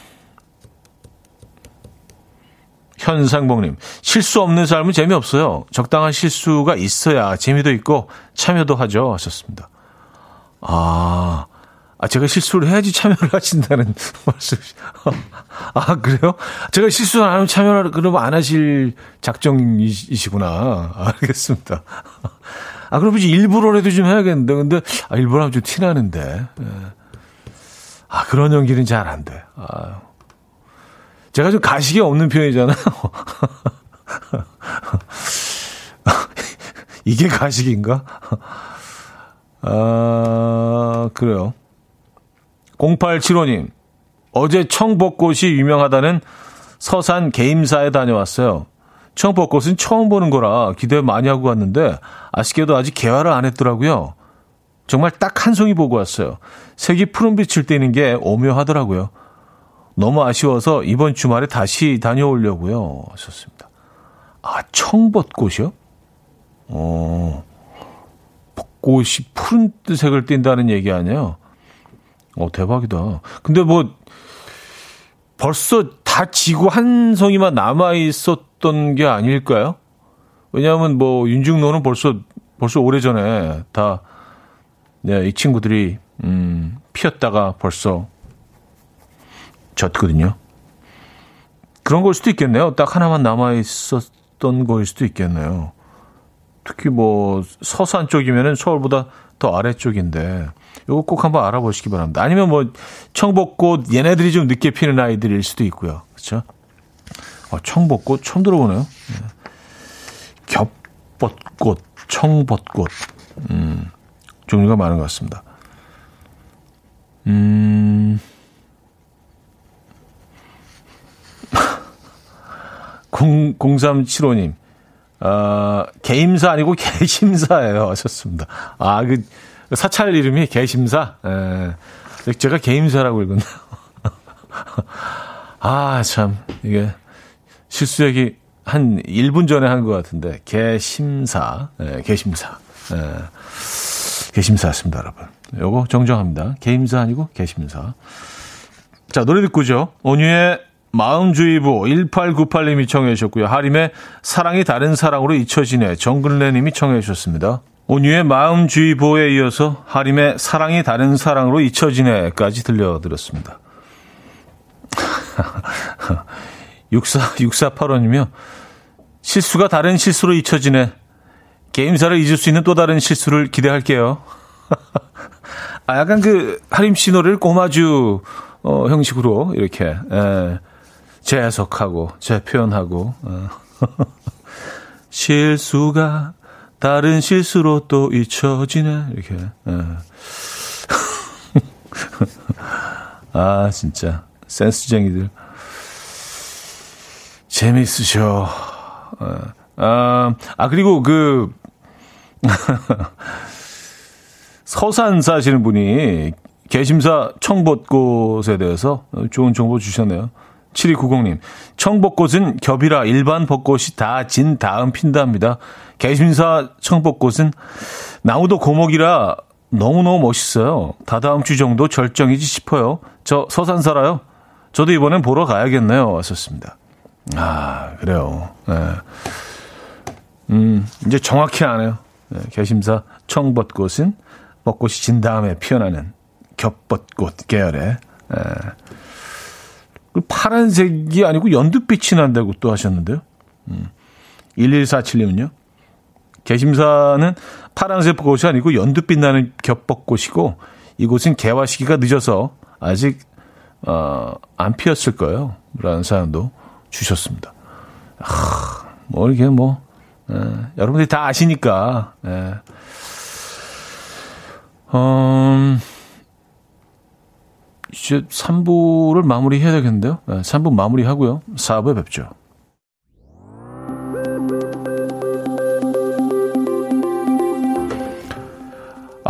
현상봉님, 실수 없는 삶은 재미없어요. 적당한 실수가 있어야 재미도 있고 참여도 하죠. 하셨습니다. 아, 아, 제가 실수를 해야지 참여를 하신다는 말씀. 아, 그래요? 제가 실수 안 하면 참여를, 그러면 안 하실 작정이시구나. 알겠습니다. 아, 그럼 이제 일부러라도 좀 해야겠는데. 근데, 아, 일부러 하면 좀 티나는데. 예. 아, 그런 연기는 잘 안 돼. 아, 제가 좀 가식이 없는 편이잖아요. 이게 가식인가? 아, 그래요. 0875님, 어제 청벚꽃이 유명하다는 서산 개임사에 다녀왔어요. 청벚꽃은 처음 보는 거라 기대 많이 하고 갔는데 아쉽게도 아직 개화를 안 했더라고요. 정말 딱 한 송이 보고 왔어요. 색이 푸른빛을 띠는 게 오묘하더라고요. 너무 아쉬워서 이번 주말에 다시 다녀오려고요. 하셨습니다. 아, 청벚꽃이요? 어, 벚꽃이 푸른색을 띈다는 얘기 아니에요? 어, 대박이다. 근데 뭐, 벌써 다 지고 한 송이만 남아 있었던 게 아닐까요? 왜냐하면 뭐, 윤중로는 벌써, 벌써 오래 전에 다, 네, 이 친구들이, 음, 피었다가 벌써 졌거든요. 그런 걸 수도 있겠네요. 딱 하나만 남아 있었던 거일 수도 있겠네요. 특히 뭐 서산 쪽이면은 서울보다 더 아래쪽인데 이거 꼭 한번 알아보시기 바랍니다. 아니면 뭐 청벚꽃 얘네들이 좀 늦게 피는 아이들일 수도 있고요. 그렇죠? 어, 청벚꽃 처음 들어보네요. 네. 겹벚꽃, 청벚꽃, 음, 종류가 많은 것 같습니다. 음. 0, 0375님. 어, 개임사 아니고 개심사예요. 하셨습니다. 아, 그, 사찰 이름이 개심사? 예. 제가 개임사라고 읽었네요. 아, 참, 이게, 실수 얘기 한 1분 전에 한 것 같은데, 개심사, 예, 개심사. 예. 개심사였습니다, 여러분. 요거 정정합니다. 개임사 아니고 개심사. 자, 노래 듣고 죠. 온유의 마음주의보 1898님이 청해 주셨고요. 하림의 사랑이 다른 사랑으로 잊혀지네 정근래님이 청해 주셨습니다. 온유의 마음주의보에 이어서 하림의 사랑이 다른 사랑으로 잊혀지네까지 들려드렸습니다. 64, 6485님이요. 실수가 다른 실수로 잊혀지네. 게임사를 잊을 수 있는 또 다른 실수를 기대할게요. 아, 약간 그, 하림 씨 노래를 꼬마주, 어, 형식으로 이렇게, 에, 예. 재해석하고 재표현하고 어. 실수가 다른 실수로 또 잊혀지네 이렇게 예. 아 진짜 센스쟁이들 재미있으셔 어. 아, 아 그리고 그 서산 사시는 분이 개심사 청벚꽃에 대해서 좋은 정보 주셨네요. 7290님, 청벚꽃은 겹이라 일반 벚꽃이 다 진 다음 핀답니다. 개심사 청벚꽃은 나무도 고목이라 너무너무 멋있어요. 다다음 주 정도 절정이지 싶어요. 저 서산 살아요. 저도 이번엔 보러 가야겠네요. 왔었습니다. 아, 그래요. 네. 음, 이제 정확히 아네요. 네, 개심사 청벚꽃은 벚꽃이 진 다음에 피어나는 겹벚꽃 계열의 네. 그 파란색이 아니고 연두빛이 난다고 또 하셨는데요. 음. 1147님은요. 개심사는 파란색 벚꽃이 아니고 연두빛 나는 겹벚꽃이고 이곳은 개화 시기가 늦어서 아직 어, 안 피었을 거예요. 라는 사연도 주셨습니다. 아, 뭐 이게 뭐 에, 여러분들이 다 아시니까 에. 음, 이제 3부를 마무리해야 되겠는데요. 네, 3부 마무리하고요. 4부에 뵙죠.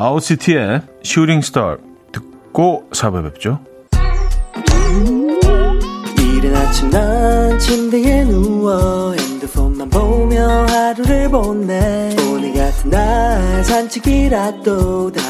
아웃시티의 슈팅 스타 듣고 4부에 뵙죠. 이른 아침 난 침대에 누워 핸드폰만 보며 하루를 보내 오늘 같은 날 산책이라도 다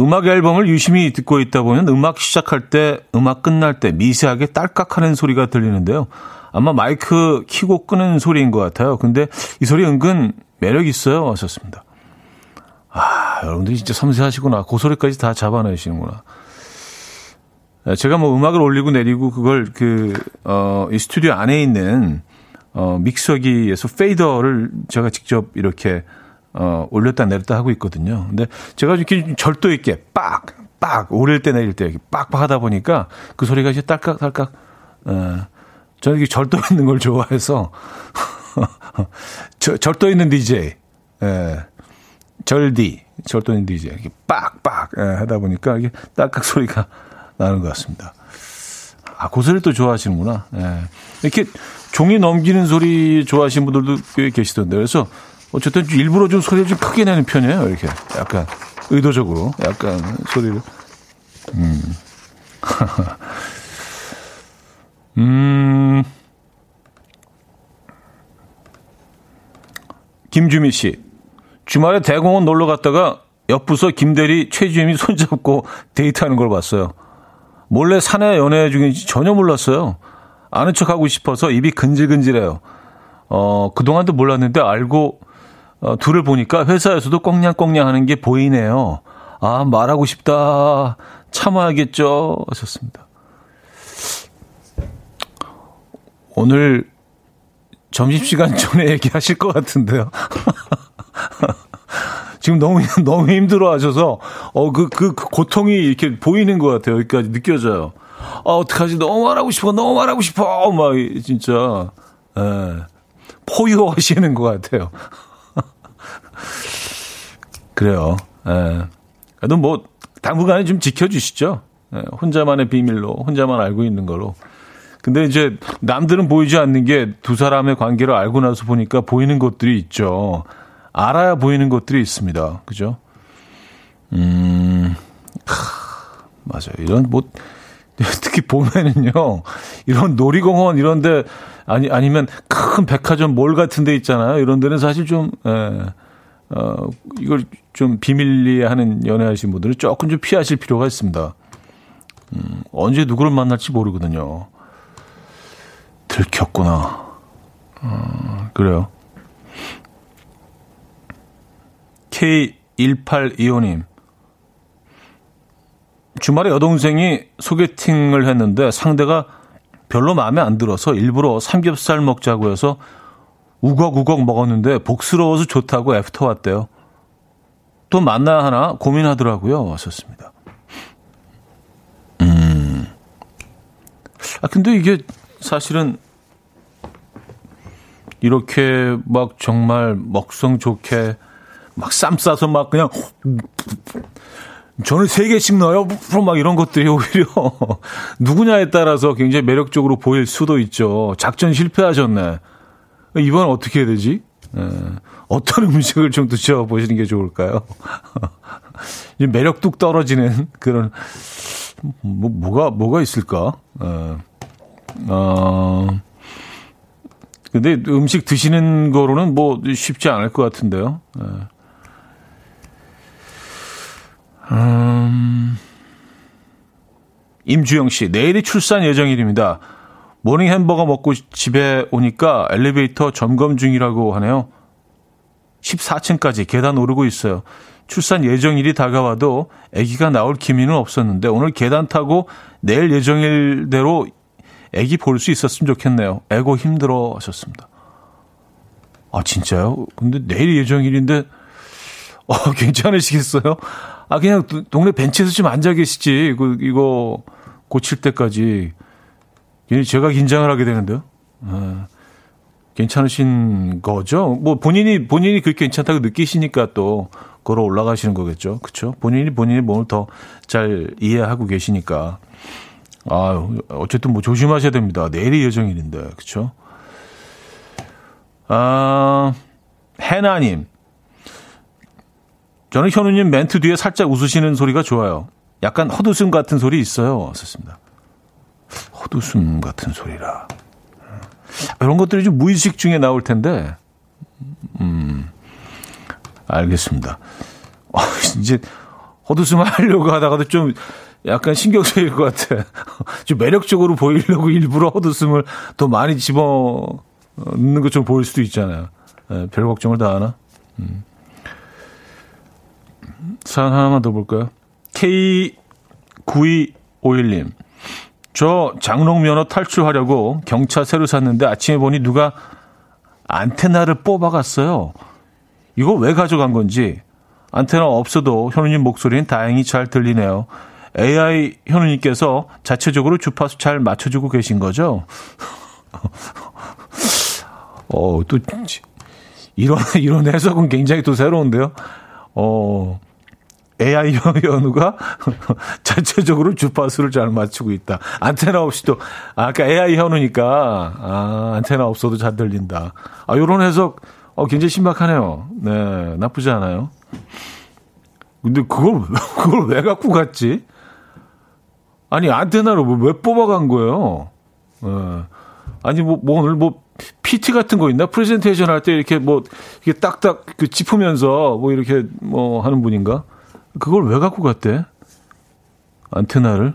음악 앨범을 유심히 듣고 있다 보면 음악 시작할 때, 음악 끝날 때 미세하게 딸깍 하는 소리가 들리는데요. 아마 마이크 키고 끄는 소리인 것 같아요. 근데 이 소리 은근 매력 있어요. 하셨습니다. 아, 여러분들이 진짜 섬세하시구나. 그 소리까지 다 잡아내시는구나. 제가 뭐 음악을 올리고 내리고 그걸 그, 어, 이 스튜디오 안에 있는, 어, 믹서기에서 페이더를 제가 직접 이렇게 어, 올렸다 내렸다 하고 있거든요. 근데 제가 이렇게 절도 있게 빡, 빡, 오릴 때 내릴 때 이렇게 빡빡 하다 보니까 그 소리가 이제 딸깍, 딸깍, 어, 저는 이게 절도 있는 걸 좋아해서, 저, 절도 있는 DJ, 예, 절디, 절도 있는 DJ, 이렇게 빡 빡 예, 하다 보니까 이게 딸깍 소리가 나는 것 같습니다. 아, 그 소리를 또 좋아하시는구나. 예. 이렇게 종이 넘기는 소리 좋아하시는 분들도 꽤 계시던데. 그래서 어쨌든 일부러 좀 소리를 좀 크게 내는 편이에요. 이렇게 약간 의도적으로 약간 소리를. 음. 음. 김주미 씨. 주말에 대공원 놀러 갔다가 옆 부서 김대리 최주임이 손잡고 데이트하는 걸 봤어요. 몰래 사내 연애 중인지 전혀 몰랐어요. 아는 척 하고 싶어서 입이 근질근질해요. 어, 그동안도 몰랐는데 알고 어, 둘을 보니까 회사에서도 꽁냥꽁냥 하는 게 보이네요. 아, 말하고 싶다. 참아야겠죠. 하셨습니다. 오늘 점심시간 전에 얘기하실 것 같은데요. 지금 너무, 너무 힘들어 하셔서, 어, 그, 그, 그, 고통이 이렇게 보이는 것 같아요. 여기까지 느껴져요. 아, 어떡하지? 너무 말하고 싶어. 너무 말하고 싶어. 막, 진짜, 예. 포효하시는 것 같아요. 그래요. 예. 그래도 뭐, 당분간은 좀 지켜주시죠. 예, 혼자만의 비밀로, 혼자만 알고 있는 걸로. 근데 이제 남들은 보이지 않는 게 두 사람의 관계를 알고 나서 보니까 보이는 것들이 있죠. 알아야 보이는 것들이 있습니다. 그죠? 음, 하, 맞아요. 이런 뭐, 특히 봄에는요, 이런 놀이공원 이런데, 아니, 아니면 큰 백화점 몰 같은 데 있잖아요. 이런 데는 사실 좀, 예, 어, 이걸 좀 비밀리에 하는 연애하신 분들은 조금 좀 피하실 필요가 있습니다. 음, 언제 누구를 만날지 모르거든요. 들켰구나. 어, 그래요. K1825님. 주말에 여동생이 소개팅을 했는데 상대가 별로 마음에 안 들어서 일부러 삼겹살 먹자고 해서 우걱우걱 먹었는데 복스러워서 좋다고 애프터 왔대요. 또 만나야 하나 고민하더라고요. 왔었습니다. 음. 아, 근데 이게 사실은 이렇게 막 정말 먹성 좋게 막 쌈 싸서 막 그냥 저는 세 개씩 넣어요. 막 이런 것들이 오히려 누구냐에 따라서 굉장히 매력적으로 보일 수도 있죠. 작전 실패하셨네. 이번 어떻게 해야 되지? 에, 예. 어떤 음식을 좀 드셔보시는 게 좋을까요? 매력 뚝 떨어지는 그런, 뭐, 뭐가, 뭐가 있을까? 에, 예. 어, 근데 음식 드시는 거로는 뭐 쉽지 않을 것 같은데요. 에. 예. 음, 임주영 씨, 내일이 출산 예정일입니다. 모닝 햄버거 먹고 집에 오니까 엘리베이터 점검 중이라고 하네요. 14층까지 계단 오르고 있어요. 출산 예정일이 다가와도 아기가 나올 기미는 없었는데 오늘 계단 타고 내일 예정일대로 아기 볼 수 있었으면 좋겠네요. 애고 힘들어 하셨습니다. 아 진짜요? 근데 내일 예정일인데 어 괜찮으시겠어요? 아 그냥 동네 벤치에서 좀 앉아 계시지. 이거 이거 고칠 때까지 괜히 제가 긴장을 하게 되는데요. 아. 괜찮으신 거죠? 뭐 본인이 본인이 그렇게 괜찮다고 느끼시니까 또 걸어 올라가시는 거겠죠. 그렇죠? 본인이 본인의 몸을 더 잘 이해하고 계시니까. 아, 어쨌든 뭐 조심하셔야 됩니다. 내일이 예정일인데. 그렇죠? 아, 해나 님. 저는 현우님 멘트 뒤에 살짝 웃으시는 소리가 좋아요. 약간 헛웃음 같은 소리 있어요. 썼습니다. 헛웃음 같은 소리라. 이런 것들이 좀 무의식 중에 나올 텐데, 음, 알겠습니다. 어, 이제 헛웃음 하려고 하다가도 좀 약간 신경 쓰일 것 같아. 좀 매력적으로 보이려고 일부러 헛웃음을 더 많이 집어 넣는 것처럼 보일 수도 있잖아요. 네, 별 걱정을 다 하나? 음. 사연 하나만 더 볼까요? K9251님. 저 장롱 면허 탈출하려고 경차 새로 샀는데 아침에 보니 누가 안테나를 뽑아갔어요. 이거 왜 가져간 건지 안테나 없어도 현우님 목소리는 다행히 잘 들리네요. AI 현우님께서 자체적으로 주파수 잘 맞춰주고 계신 거죠? 어, 또, 이런, 이런 해석은 굉장히 또 새로운데요? 어, AI 현우가 자체적으로 주파수를 잘 맞추고 있다. 안테나 없이도, 아, 그러니까 AI 현우니까, 아, 안테나 없어도 잘 들린다. 아, 요런 해석, 어, 굉장히 신박하네요. 네, 나쁘지 않아요. 근데 그걸, 그걸 왜 갖고 갔지? 아니, 안테나로 뭐왜 뽑아간 거예요? 네. 아니, 뭐, 뭐, 오늘 뭐, PT 같은 거 있나? 프레젠테이션 할 때 이렇게 뭐, 이렇게 딱딱 그 짚으면서 뭐 이렇게 뭐 하는 분인가? 그걸 왜 갖고 갔대? 안테나를?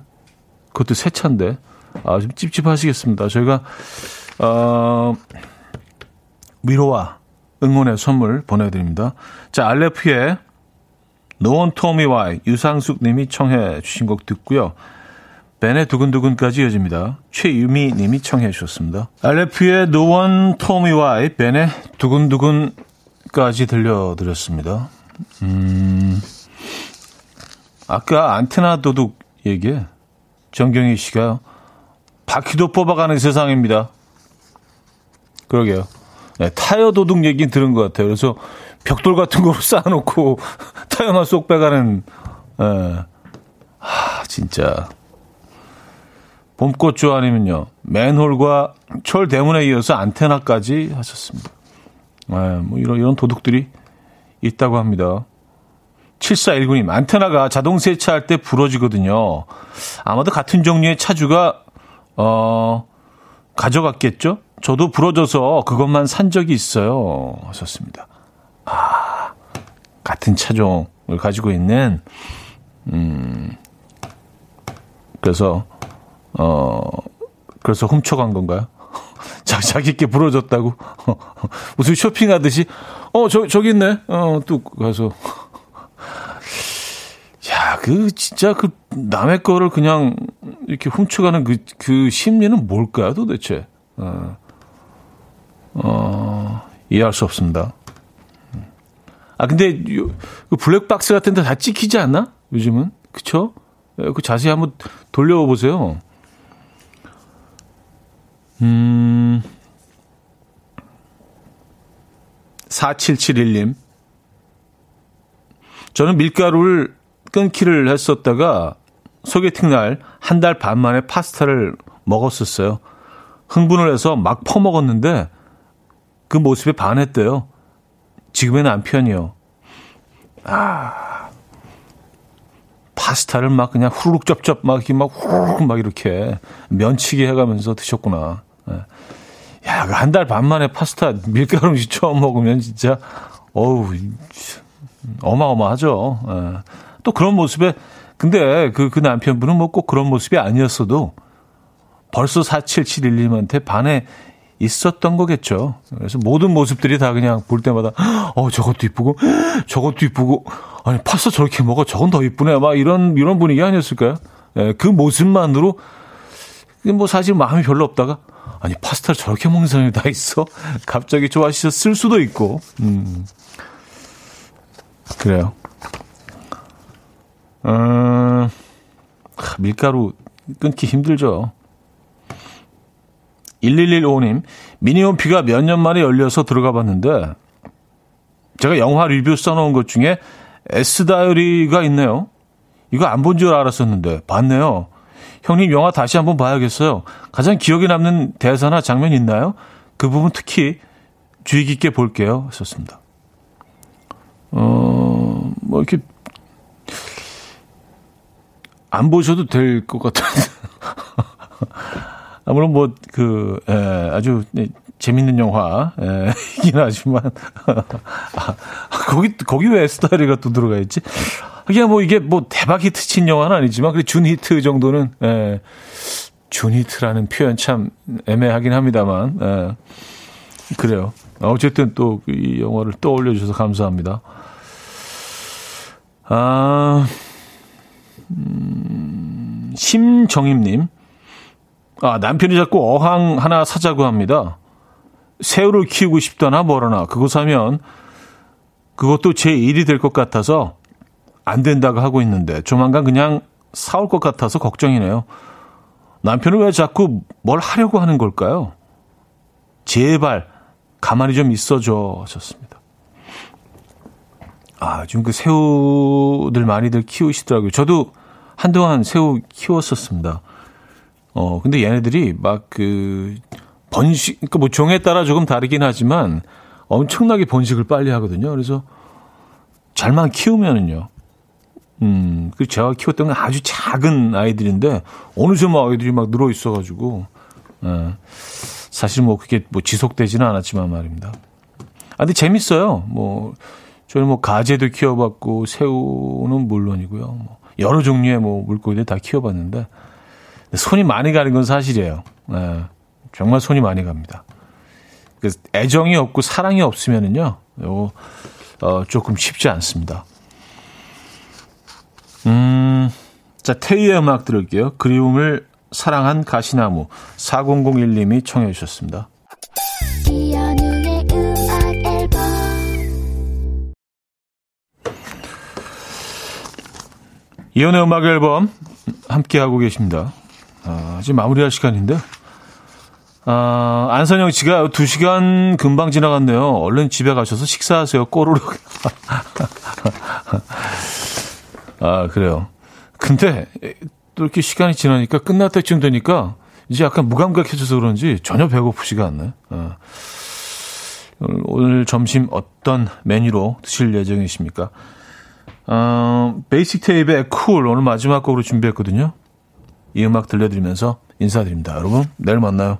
그것도 새 차인데. 아, 좀 찝찝하시겠습니다. 저희가, 어, 위로와 응원의 선물 보내드립니다. 자, 알레프의 노원 토미와이 유상숙 님이 청해 주신 곡 듣고요. 벤의 두근두근까지 이어집니다. 최유미 님이 청해 주셨습니다. 알레프의 노원 토미와이 벤의 두근두근까지 들려드렸습니다. 음, 아까 안테나 도둑 얘기에 정경희 씨가 바퀴도 뽑아가는 세상입니다. 그러게요. 네, 타이어 도둑 얘기 들은 것 같아요. 그래서 벽돌 같은 거 쌓아놓고 타이어만 쏙 빼가는, 예. 하, 진짜. 봄꽃 좋아하면요. 맨홀과 철 대문에 이어서 안테나까지 하셨습니다. 예, 뭐 이런, 이런 도둑들이 있다고 합니다. 7419님, 안테나가 자동 세차할 때 부러지거든요. 아마도 같은 종류의 차주가, 어, 가져갔겠죠? 저도 부러져서 그것만 산 적이 있어요. 하셨습니다. 아, 같은 차종을 가지고 있는, 음, 그래서, 어, 그래서 훔쳐간 건가요? 자, 자기께 부러졌다고? 무슨 쇼핑하듯이, 어, 저, 저기 있네. 어, 뚝 가서. 야, 그, 진짜 그, 남의 거를 그냥 이렇게 훔쳐가는 그, 그 심리는 뭘까요, 도대체? 어, 어 이해할 수 없습니다. 아, 근데, 그 블랙박스 같은 데 다 찍히지 않나? 요즘은? 그쵸? 예, 그 자세히 한번 돌려보세요. 음, 4771님. 저는 밀가루를 끊기를 했었다가 소개팅 날 한 달 반 만에 파스타를 먹었었어요. 흥분을 해서 막 퍼먹었는데 그 모습에 반했대요. 지금의 남편이요. 아, 파스타를 막 그냥 후루룩 쩝쩝 막 이렇게 막 후루룩 막 이렇게 면치기 해가면서 드셨구나. 예. 야, 그한달 반 만에 파스타 밀가루 음식 처음 먹으면 진짜 어우 어마어마하죠. 예. 또 그런 모습에 근데 그, 그 남편분은 뭐 꼭 그런 모습이 아니었어도 벌써 4771님한테 반해 있었던 거겠죠. 그래서 모든 모습들이 다 그냥 볼 때마다 어 저것도 이쁘고 저것도 이쁘고 아니 파스타 저렇게 먹어 저건 더 이쁘네 막 이런 이런 분위기 아니었을까요? 예, 그 모습만으로 뭐 사실 마음이 별로 없다가 아니 파스타를 저렇게 먹는 사람이 다 있어? 갑자기 좋아하셨을 수도 있고 음 그래요. 음, 밀가루 끊기 힘들죠. 1115님, 미니홈 피가 몇 년 만에 열려서 들어가 봤는데, 제가 영화 리뷰 써놓은 것 중에 S다이어리가 있네요. 이거 안 본 줄 알았었는데, 봤네요. 형님, 영화 다시 한번 봐야겠어요. 가장 기억에 남는 대사나 장면 있나요? 그 부분 특히 주의 깊게 볼게요. 썼습니다. 어, 뭐, 이렇게, 안 보셔도 될 것 같은데. 아, 물론 뭐, 그, 에, 아주 네, 재밌는 영화이긴 하지만, 아, 거기, 거기 왜 스타일이가 또 들어가 있지? 그냥 뭐 이게 뭐 대박 히트 친 영화는 아니지만, 그래, 준 히트 정도는, 에, 준 히트라는 표현 참 애매하긴 합니다만, 에, 그래요. 어쨌든 또 이 영화를 떠올려 주셔서 감사합니다. 아, 음, 심정임님. 아, 남편이 자꾸 어항 하나 사자고 합니다. 새우를 키우고 싶다나 뭐라나. 그거 사면 그것도 제 일이 될 것 같아서 안 된다고 하고 있는데 조만간 그냥 사올 것 같아서 걱정이네요. 남편은 왜 자꾸 뭘 하려고 하는 걸까요? 제발 가만히 좀 있어줘 하셨습니다. 아, 지금 그 새우들 많이들 키우시더라고요. 저도 한동안 새우 키웠었습니다. 어, 근데 얘네들이 막 그 번식, 그러니까 뭐 종에 따라 조금 다르긴 하지만 엄청나게 번식을 빨리 하거든요. 그래서 잘만 키우면은요. 음, 그 제가 키웠던 건 아주 작은 아이들인데 어느새 막 아이들이 막 늘어 있어가지고, 예. 사실 뭐 그게 뭐 지속되지는 않았지만 말입니다. 아, 근데 재밌어요. 뭐 저는 뭐 가재도 키워봤고 새우는 물론이고요. 뭐 여러 종류의 뭐 물고기들 다 키워봤는데 손이 많이 가는 건 사실이에요. 네, 정말 손이 많이 갑니다. 그 애정이 없고 사랑이 없으면은요, 요 어, 조금 쉽지 않습니다. 음, 자 테이의 음악 들을게요. 그리움을 사랑한 가시나무 4001님이 청해 주셨습니다. 이연의 음악 앨범 함께 하고 계십니다. 아, 지금 마무리할 시간인데. 아, 안선영 씨가 2시간 금방 지나갔네요. 얼른 집에 가셔서 식사하세요. 꼬르륵. 아, 그래요. 근데 또 이렇게 시간이 지나니까 끝날 때쯤 되니까 이제 약간 무감각해져서 그런지 전혀 배고프지가 않네. 아. 오늘 점심 어떤 메뉴로 드실 예정이십니까? 어, 베이식 테이프의 쿨 오늘 마지막 곡으로 준비했거든요. 이 음악 들려드리면서 인사드립니다. 여러분, 내일 만나요.